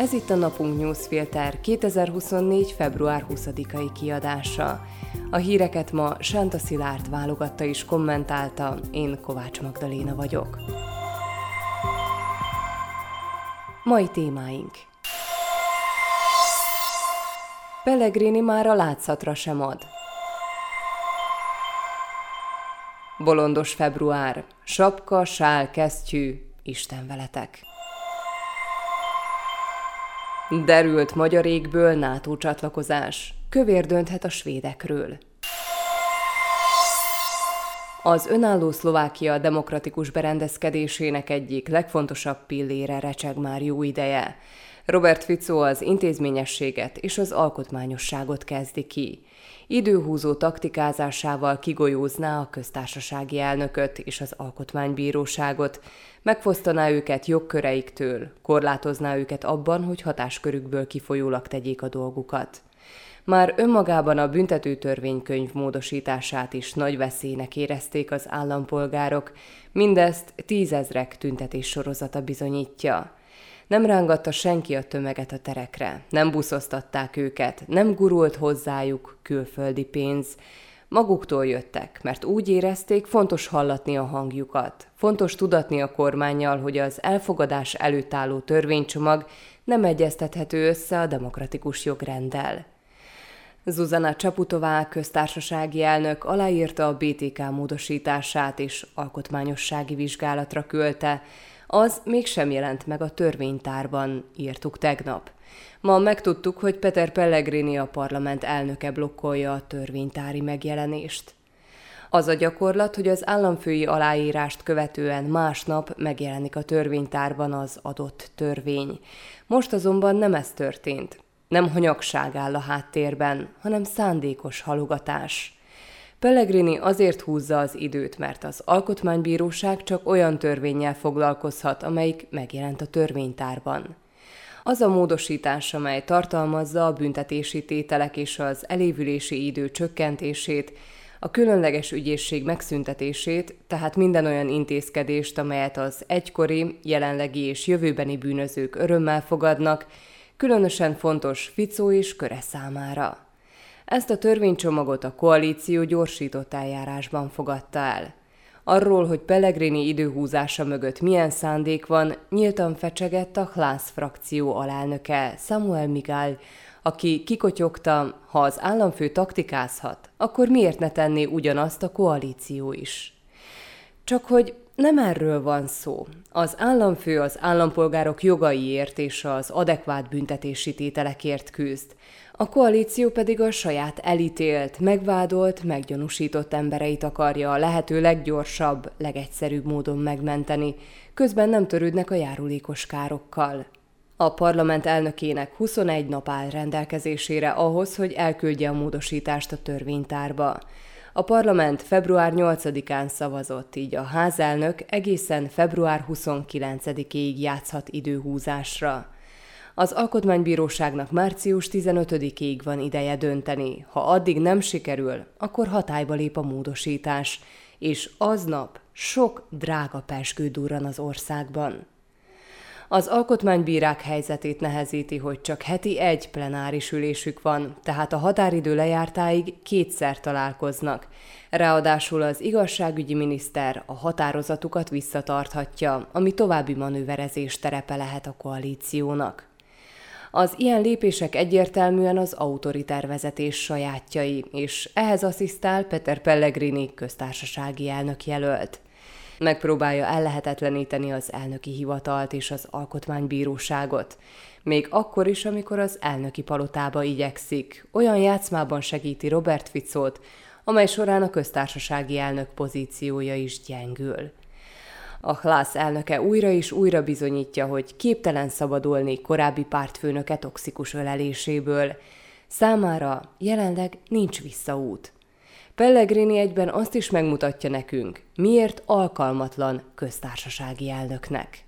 Ez itt a Napunk Newsfilter 2024. február 20-ai kiadása. A híreket ma Sánta Szilárd válogatta és kommentálta, én Kovács Magdaléna vagyok. Mai témáink Pellegrini már a látszatra sem ad. Bolondos február, sapka, sál, kesztyű, Isten veletek. Derült magyar égből NATO csatlakozás. Kövér dönthet a svédekről. Az önálló Szlovákia demokratikus berendezkedésének egyik legfontosabb pillére recseg már jó ideje. Robert Fico az intézményességet és az alkotmányosságot kezdi ki. Időhúzó taktikázásával kigolyózná a köztársasági elnököt és az alkotmánybíróságot, megfosztaná őket jogköreiktől, korlátozná őket abban, hogy hatáskörükből kifolyólag tegyék a dolgukat. Már önmagában a büntető törvénykönyv módosítását is nagy veszélynek érezték az állampolgárok, mindezt tízezrek tüntetés sorozata bizonyítja. Nem rángatta senki a tömeget a terekre, nem buszoztatták őket, nem gurult hozzájuk külföldi pénz. Maguktól jöttek, mert úgy érezték, fontos hallatni a hangjukat. Fontos tudatni a kormányjal, hogy az elfogadás előtt álló törvénycsomag nem egyeztethető össze a demokratikus jogrenddel. Zuzana Csaputová köztársasági elnök aláírta a BTK módosítását és alkotmányossági vizsgálatra küldte, az mégsem jelent meg a törvénytárban, írtuk tegnap. Ma megtudtuk, hogy Peter Pellegrini a parlament elnöke blokkolja a törvénytári megjelenést. Az a gyakorlat, hogy az államfői aláírást követően másnap megjelenik a törvénytárban az adott törvény. Most azonban nem ez történt. Nem hanyagság áll a háttérben, hanem szándékos halogatás. Pellegrini azért húzza az időt, mert az alkotmánybíróság csak olyan törvényel foglalkozhat, amelyik megjelent a törvénytárban. Az a módosítás, amely tartalmazza a büntetési tételek és az elévülési idő csökkentését, a különleges ügyészség megszüntetését, tehát minden olyan intézkedést, amelyet az egykori, jelenlegi és jövőbeni bűnözők örömmel fogadnak, különösen fontos Ficó és köre számára. Ezt a törvénycsomagot a koalíció gyorsított eljárásban fogadta el. Arról, hogy Pellegrini időhúzása mögött milyen szándék van, nyíltan fecsegett a Hlász frakció alelnöke Samuel Migál, aki kikotyogta, ha az államfő taktikázhat, akkor miért ne tenné ugyanazt a koalíció is? Csak hogy nem erről van szó. Az államfő az állampolgárok jogaiért és az adekvát büntetési tételekért küzd. A koalíció pedig a saját elítélt, megvádolt, meggyanúsított embereit akarja a lehető leggyorsabb, legegyszerűbb módon megmenteni, közben nem törődnek a járulékos károkkal. A parlament elnökének 21 nap áll rendelkezésére ahhoz, hogy elküldje a módosítást a törvénytárba. A parlament február 8-án szavazott, így a házelnök egészen február 29-ig játszhat időhúzásra. Az Alkotmánybíróságnak március 15-ig van ideje dönteni. Ha addig nem sikerül, akkor hatályba lép a módosítás, és aznap sok drága peskő durran az országban. Az alkotmánybírák helyzetét nehezíti, hogy csak heti egy plenáris ülésük van, tehát a határidő lejártáig kétszer találkoznak. Ráadásul az igazságügyi miniszter a határozatukat visszatarthatja, ami további manőverezés terepe lehet a koalíciónak. Az ilyen lépések egyértelműen az autoritár vezetés sajátjai, és ehhez asszisztál Peter Pellegrini köztársasági elnök jelölt. Megpróbálja ellehetetleníteni az elnöki hivatalt és az alkotmánybíróságot, még akkor is, amikor az elnöki palotába igyekszik, olyan játszmában segíti Robert Ficót, amely során a köztársasági elnök pozíciója is gyengül. A Hlász elnöke újra és újra bizonyítja, hogy képtelen szabadulni korábbi pártfőnöke toxikus öleléséből. Számára jelenleg nincs visszaút. Pellegrini egyben azt is megmutatja nekünk, miért alkalmatlan köztársasági elnöknek.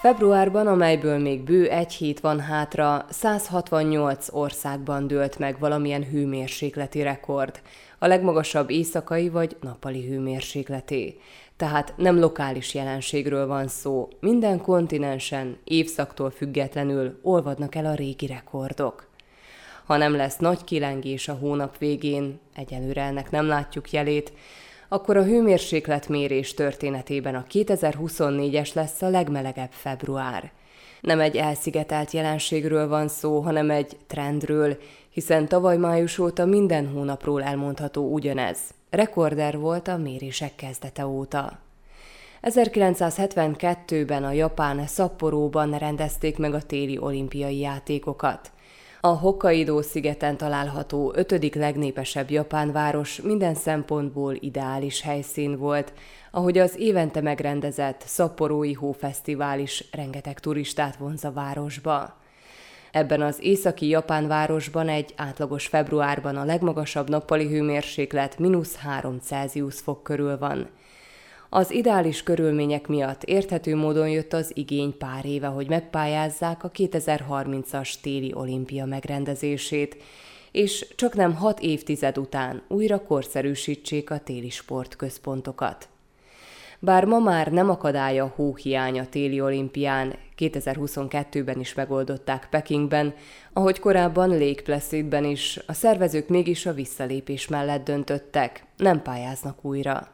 Februárban, amelyből még bő egy hét van hátra, 168 országban dőlt meg valamilyen hőmérsékleti rekord, a legmagasabb éjszakai vagy nappali hőmérsékleté. Tehát nem lokális jelenségről van szó, minden kontinensen, évszaktól függetlenül olvadnak el a régi rekordok. Ha nem lesz nagy kilengés a hónap végén, egyelőre ennek nem látjuk jelét, akkor a hőmérsékletmérés történetében a 2024-es lesz a legmelegebb február. Nem egy elszigetelt jelenségről van szó, hanem egy trendről, hiszen tavaly május óta minden hónapról elmondható ugyanez. Rekorder volt a mérések kezdete óta. 1972-ben a japán Szapporóban rendezték meg a téli olimpiai játékokat. A Hokkaido szigeten található ötödik legnépesebb japán város minden szempontból ideális helyszín volt, ahogy az évente megrendezett Szapporói Hófesztivál is rengeteg turistát vonz a városba. Ebben az északi japán városban egy átlagos februárban a legmagasabb nappali hőmérséklet mínusz 3 Celsius fok körül van – az ideális körülmények miatt érthető módon jött az igény pár éve, hogy megpályázzák a 2030-as téli olimpia megrendezését, és csak nem hat évtized után újra korszerűsítsék a téli sportközpontokat. Bár ma már nem akadály a hóhiány téli olimpián, 2022-ben is megoldották Pekingben, ahogy korábban Lake is, a szervezők mégis a visszalépés mellett döntöttek, nem pályáznak újra.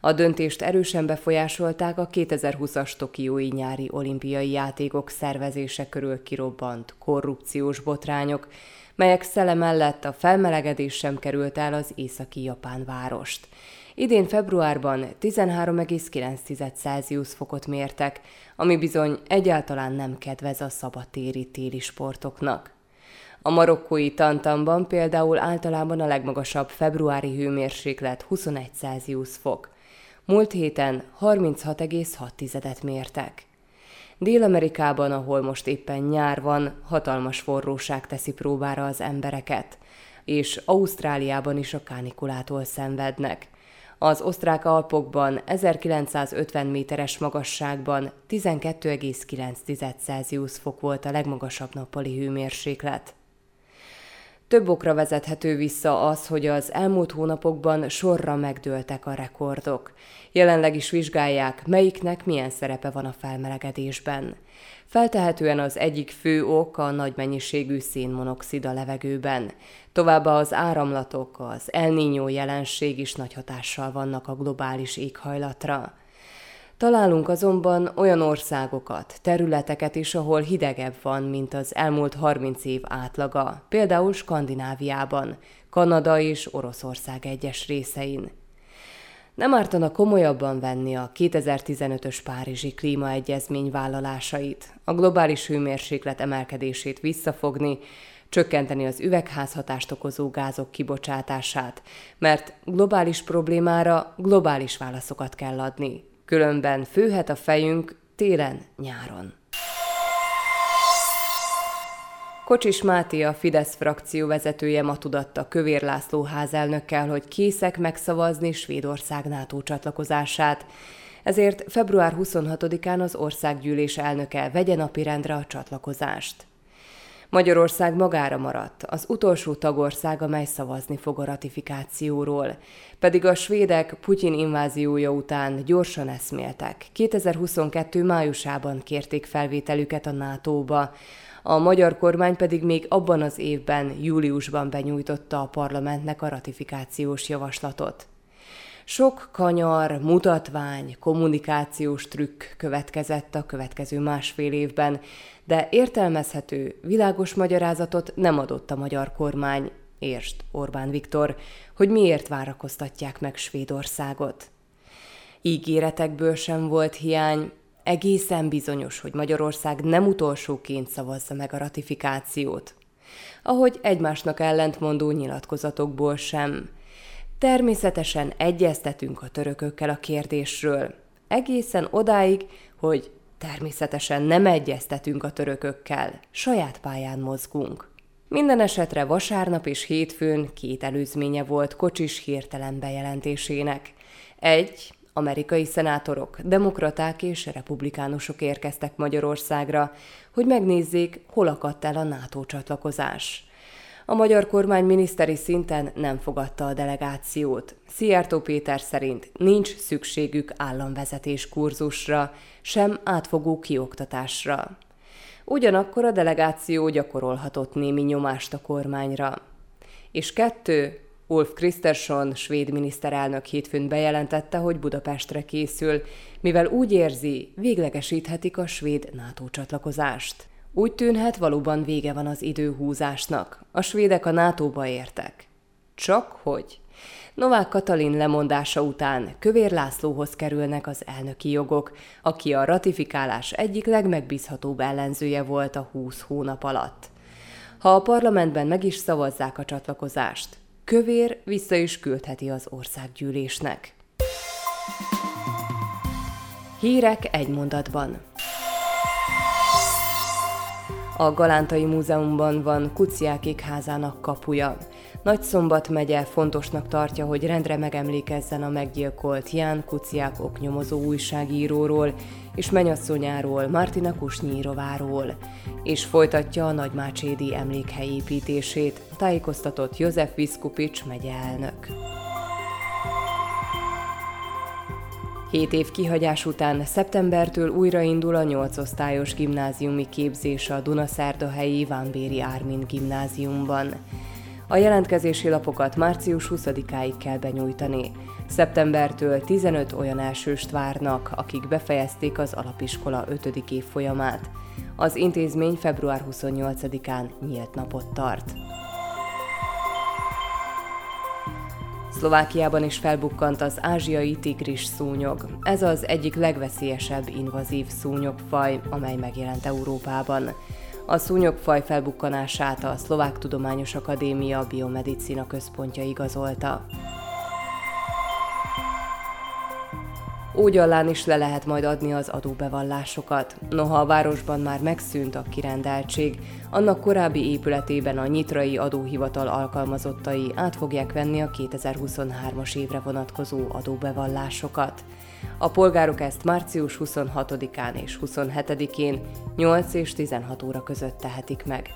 A döntést erősen befolyásolták a 2020-as Tokiói nyári olimpiai játékok szervezése körül kirobbant korrupciós botrányok, melyek szele mellett a felmelegedés sem került el az északi japán várost. Idén februárban 13,9 Celsius fokot mértek, ami bizony egyáltalán nem kedvez a szabadtéri téli sportoknak. A marokkói Tantamban például általában a legmagasabb februári hőmérséklet 21 Celsius fok, Múlt héten 36,6-et mértek. Dél-Amerikában, ahol most éppen nyár van, hatalmas forróság teszi próbára az embereket, és Ausztráliában is a kánikulától szenvednek. Az osztrák Alpokban 1950 méteres magasságban 12,9 Celsius fok volt a legmagasabb nappali hőmérséklet. Több okra vezethető vissza az, hogy az elmúlt hónapokban sorra megdőltek a rekordok. Jelenleg is vizsgálják, melyiknek milyen szerepe van a felmelegedésben. Feltehetően az egyik fő ok a nagy mennyiségű szénmonoxid a levegőben. Továbbá az áramlatok, az El Niño jelenség is nagy hatással vannak a globális éghajlatra. Találunk azonban olyan országokat, területeket is, ahol hidegebb van, mint az elmúlt 30 év átlaga, például Skandináviában, Kanada és Oroszország egyes részein. Nem ártana komolyabban venni a 2015-ös Párizsi klímaegyezmény vállalásait, a globális hőmérséklet emelkedését visszafogni, csökkenteni az üvegházhatást okozó gázok kibocsátását, mert globális problémára globális válaszokat kell adni, különben főhet a fejünk télen-nyáron. Kocsis Máté, a Fidesz frakció vezetője ma tudatta Kövér László házelnökkel, hogy készek megszavazni Svédország NATO csatlakozását. Ezért február 26-án az országgyűlés elnöke vegye napirendre a csatlakozást. Magyarország magára maradt, az utolsó tagország, amely szavazni fog a ratifikációról. Pedig a svédek Putyin inváziója után gyorsan eszméltek. 2022. májusában kérték felvételüket a NATO-ba. A magyar kormány pedig még abban az évben, júliusban benyújtotta a parlamentnek a ratifikációs javaslatot. Sok kanyar, mutatvány, kommunikációs trükk következett a következő másfél évben, de értelmezhető, világos magyarázatot nem adott a magyar kormány, érst Orbán Viktor, hogy miért várakoztatják meg Svédországot. Ígéretekből sem volt hiány, egészen bizonyos, hogy Magyarország nem utolsóként szavazza meg a ratifikációt. Ahogy egymásnak ellentmondó nyilatkozatokból sem. Természetesen egyeztetünk a törökökkel a kérdésről. Egészen odáig, hogy természetesen nem egyeztetünk a törökökkel, saját pályán mozgunk. Minden esetre vasárnap és hétfőn két előzménye volt kocsis hirtelen bejelentésének. Egy, amerikai szenátorok, demokraták és republikánusok érkeztek Magyarországra, hogy megnézzék, hol akadt el a NATO csatlakozás. A magyar kormány miniszteri szinten nem fogadta a delegációt. Szijjártó Péter szerint nincs szükségük államvezetés kurzusra, sem átfogó kioktatásra. Ugyanakkor a delegáció gyakorolhatott némi nyomást a kormányra. És kettő, Ulf Kristersson, svéd miniszterelnök hétfőn bejelentette, hogy Budapestre készül, mivel úgy érzi, véglegesíthetik a svéd NATO csatlakozást. Úgy tűnhet, valóban vége van az időhúzásnak. A svédek a NATO-ba értek. Csak hogy? Novák Katalin lemondása után Kövér Lászlóhoz kerülnek az elnöki jogok, aki a ratifikálás egyik legmegbízhatóbb ellenzője volt a 20 hónap alatt. Ha a parlamentben meg is szavazzák a csatlakozást, Kövér vissza is küldheti az országgyűlésnek. Hírek egy mondatban. A Galántai Múzeumban van Kuciákék házának kapuja. Nagyszombat megye fontosnak tartja, hogy rendre megemlékezzen a meggyilkolt Ján Kuciák oknyomozó újságíróról és menyasszonyáról, Martina Kusnyírováról, és folytatja a Nagymácsédi emlékhely építését, tájékoztatott József Viszkupics megye elnök. Hét év kihagyás után szeptembertől újraindul a 8 osztályos gimnáziumi képzés a Dunaszerdahelyi Vánbéri Ármin gimnáziumban. A jelentkezési lapokat március 20-áig kell benyújtani. Szeptembertől 15 olyan elsőst várnak, akik befejezték az alapiskola 5. év folyamát. Az intézmény február 28-án nyílt napot tart. Szlovákiában is felbukkant az ázsiai tigris szúnyog. Ez az egyik legveszélyesebb invazív szúnyogfaj, amely megjelent Európában. A szúnyogfaj felbukkanását a Szlovák Tudományos Akadémia Biomedicina Központja igazolta. Ógyallán is le lehet majd adni az adóbevallásokat. Noha a városban már megszűnt a kirendeltség, annak korábbi épületében a Nyitrai Adóhivatal alkalmazottai át fogják venni a 2023-as évre vonatkozó adóbevallásokat. A polgárok ezt március 26-án és 27-én 8 és 16 óra között tehetik meg.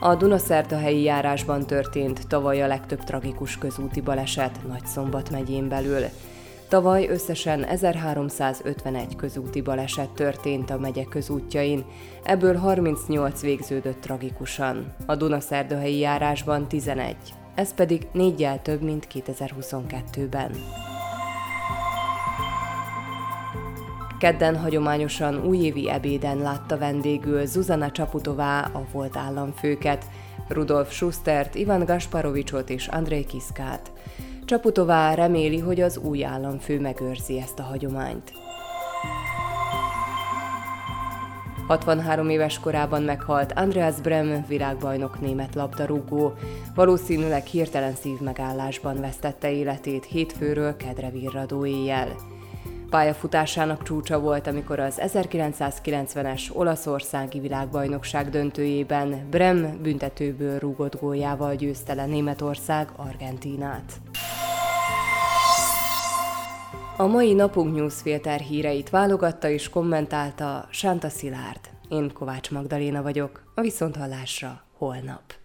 A Dunaszertahelyi járásban történt tavaly a legtöbb tragikus közúti baleset Nagyszombat megyén belül. Tavaly összesen 1351 közúti baleset történt a megye közútjain, ebből 38 végződött tragikusan. A Dunaszerdahelyi járásban 11, ez pedig négyel több, mint 2022-ben. Kedden hagyományosan újévi ebéden látta vendégül Zuzana Csaputová a volt államfőket, Rudolf Schustert, Ivan Gasparovicsot és Andrei Kiszkát. Csaputová reméli, hogy az új államfő megőrzi ezt a hagyományt. 63 éves korában meghalt Andreas Brem világbajnok német labdarúgó. Valószínűleg hirtelen szívmegállásban vesztette életét hétfőről kedre virradó éjjel. Pályafutásának csúcsa volt, amikor az 1990-es olaszországi világbajnokság döntőjében Brem büntetőből rúgott góljával győzte le Németország Argentínát. A mai napunk newsfilter híreit válogatta és kommentálta Sánta Szilárd. Én Kovács Magdaléna vagyok, a Viszonthallásra holnap.